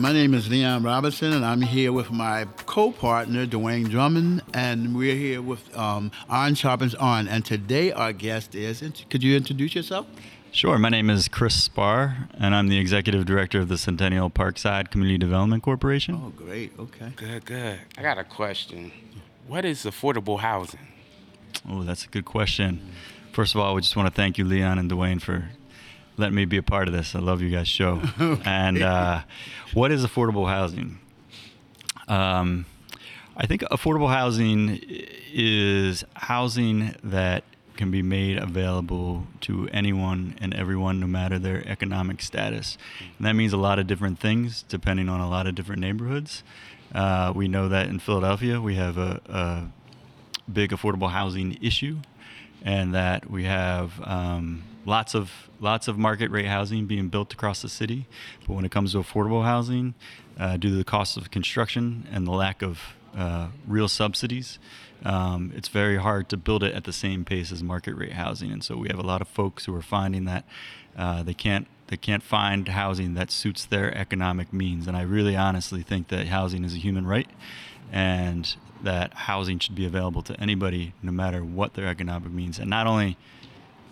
my name is Leon Robinson, and I'm here with my co-partner Dwayne Drummond, and we're here with um, Iron Sharpens Iron. And today our guest is. Could you introduce yourself? Sure. My name is Chris Spahr, and I'm the executive director of the Centennial Parkside Community Development Corporation. Oh, great. Okay. Good, good. I got a question. What is affordable housing? Oh, that's a good question. First of all, we just want to thank you, Leon and Dwayne, for letting me be a part of this. I love you guys' show. okay. And uh, what is affordable housing? Um, I think affordable housing is housing that can be made available to anyone and everyone, no matter their economic status. And that means a lot of different things depending on a lot of different neighborhoods. Uh, we know that in Philadelphia, we have a, a, big affordable housing issue, and that we have um, lots of lots of market rate housing being built across the city. But when it comes to affordable housing, uh, due to the cost of construction and the lack of uh, real subsidies, um, it's very hard to build it at the same pace as market rate housing. And so we have a lot of folks who are finding that uh, they can't they can't find housing that suits their economic means. And I really honestly think that housing is a human right, and that housing should be available to anybody, no matter what their economic means. And not only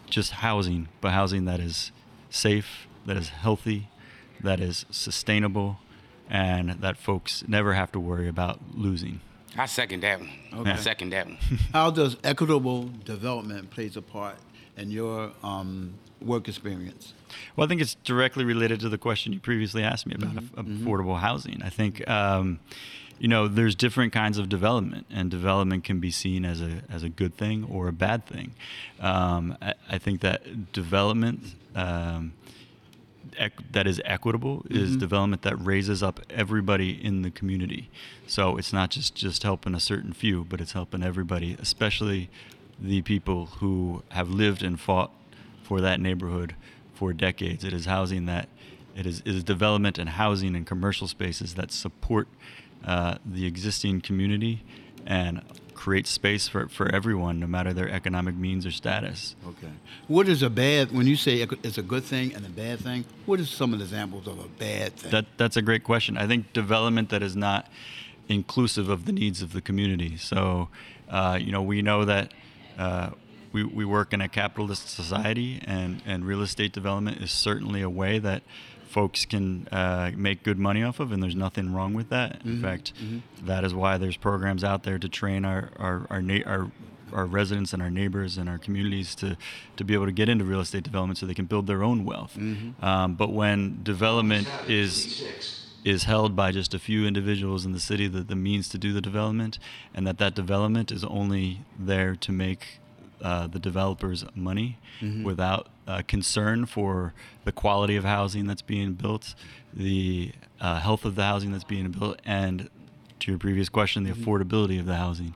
just housing, but housing that is safe, that is healthy, that is sustainable, and that folks never have to worry about losing. I second that one. Okay. I second that one. How does equitable development plays a part in your um, work experience? Well, I think it's directly related to the question you previously asked me about mm-hmm. mm-hmm. affordable mm-hmm. housing. I think. Um, you know, there's different kinds of development, and development can be seen as a as a good thing or a bad thing. Um, I, I, think that development um, that is equitable mm-hmm. is development that raises up everybody in the community. So it's not just just helping a certain few, but it's helping everybody, especially the people who have lived and fought for that neighborhood for decades. It is housing that it is, it is development and housing and commercial spaces that support uh, the existing community and create space for, for everyone, no matter their economic means or status. Okay. What is a bad, when you say it's a good thing and a bad thing, what are some of the examples of a bad thing? That, that's a great question. I think development that is not inclusive of the needs of the community. So, uh, you know, we know that uh, we, we work in a capitalist society, and, and real estate development is certainly a way that folks can uh, make good money off of, and there's nothing wrong with that. In mm-hmm. fact, mm-hmm. That is why there's programs out there to train our our our, na- our our residents and our neighbors and our communities to to be able to get into real estate development so they can build their own wealth. Mm-hmm. Um, but when development is is held by just a few individuals in the city that the means to do the development and that that development is only there to make uh, the developers money mm-hmm. without uh, concern for the quality of housing that's being built, the uh, health of the housing that's being built, and to your previous question, the mm-hmm. affordability of the housing.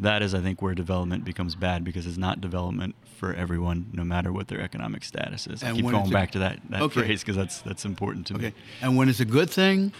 That is, I think, where development becomes bad because it's not development for everyone, no matter what their economic status is. And I keep going back a, to that, that okay. phrase because that's that's important to okay. me. And when it's a good thing,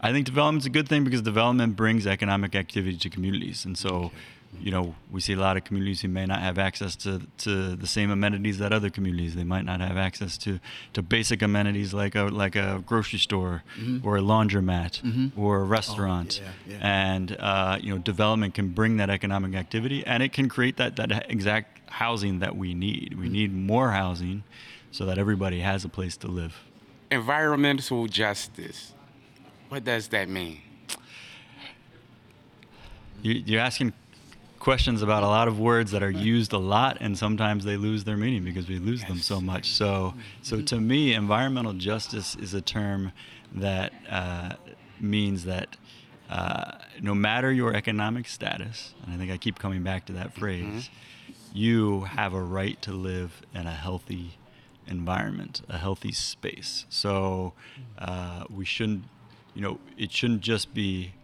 I think development's a good thing because development brings economic activity to communities, and so. Okay you know, we see a lot of communities who may not have access to, to the same amenities that other communities. They might not have access to, to basic amenities like a like a grocery store mm-hmm. or a laundromat mm-hmm. or a restaurant. Oh, yeah, yeah. And uh, you know, development can bring that economic activity, and it can create that that exact housing that we need. We mm-hmm. need more housing so that everybody has a place to live. Environmental justice. What does that mean? You, you're asking questions about a lot of words that are used a lot and sometimes they lose their meaning because we lose them so much. So so to me environmental justice is a term that uh, means that uh, no matter your economic status and i think i keep coming back to that mm-hmm. phrase mm-hmm. you have a right to live in a healthy environment a healthy space. So uh, we shouldn't you know it shouldn't just be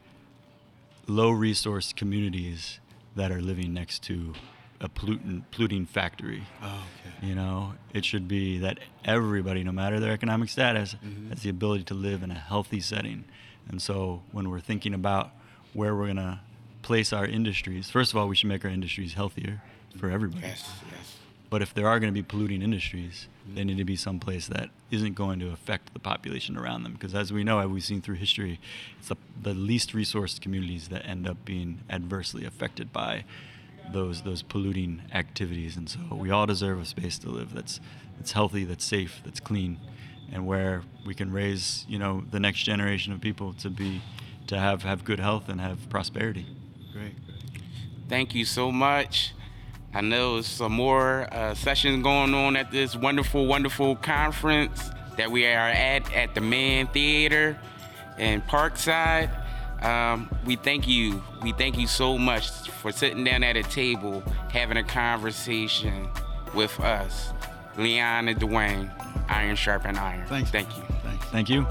low resource communities that are living next to a pollutant polluting factory. Oh, okay. You know, it should be that everybody, no matter their economic status, mm-hmm. has the ability to live in a healthy setting. And so, when we're thinking about where we're gonna place our industries, first of all, we should make our industries healthier for everybody. Yes, yes. But if there are going to be polluting industries, they need to be someplace that isn't going to affect the population around them. Because as we know, as we've seen through history, it's the, the least resourced communities that end up being adversely affected by those those polluting activities. And so we all deserve a space to live that's that's healthy, that's safe, that's clean, and where we can raise you know the next generation of people to be to have have good health and have prosperity. Great. Thank you so much. I know there's some more uh, sessions going on at this wonderful, wonderful conference that we are at at the Mann Theater in Parkside. Um, we thank you. We thank you so much for sitting down at a table, having a conversation with us, Leon and Dwayne, Iron Sharpens Iron. Thanks. Thank you. Thanks. Thank you.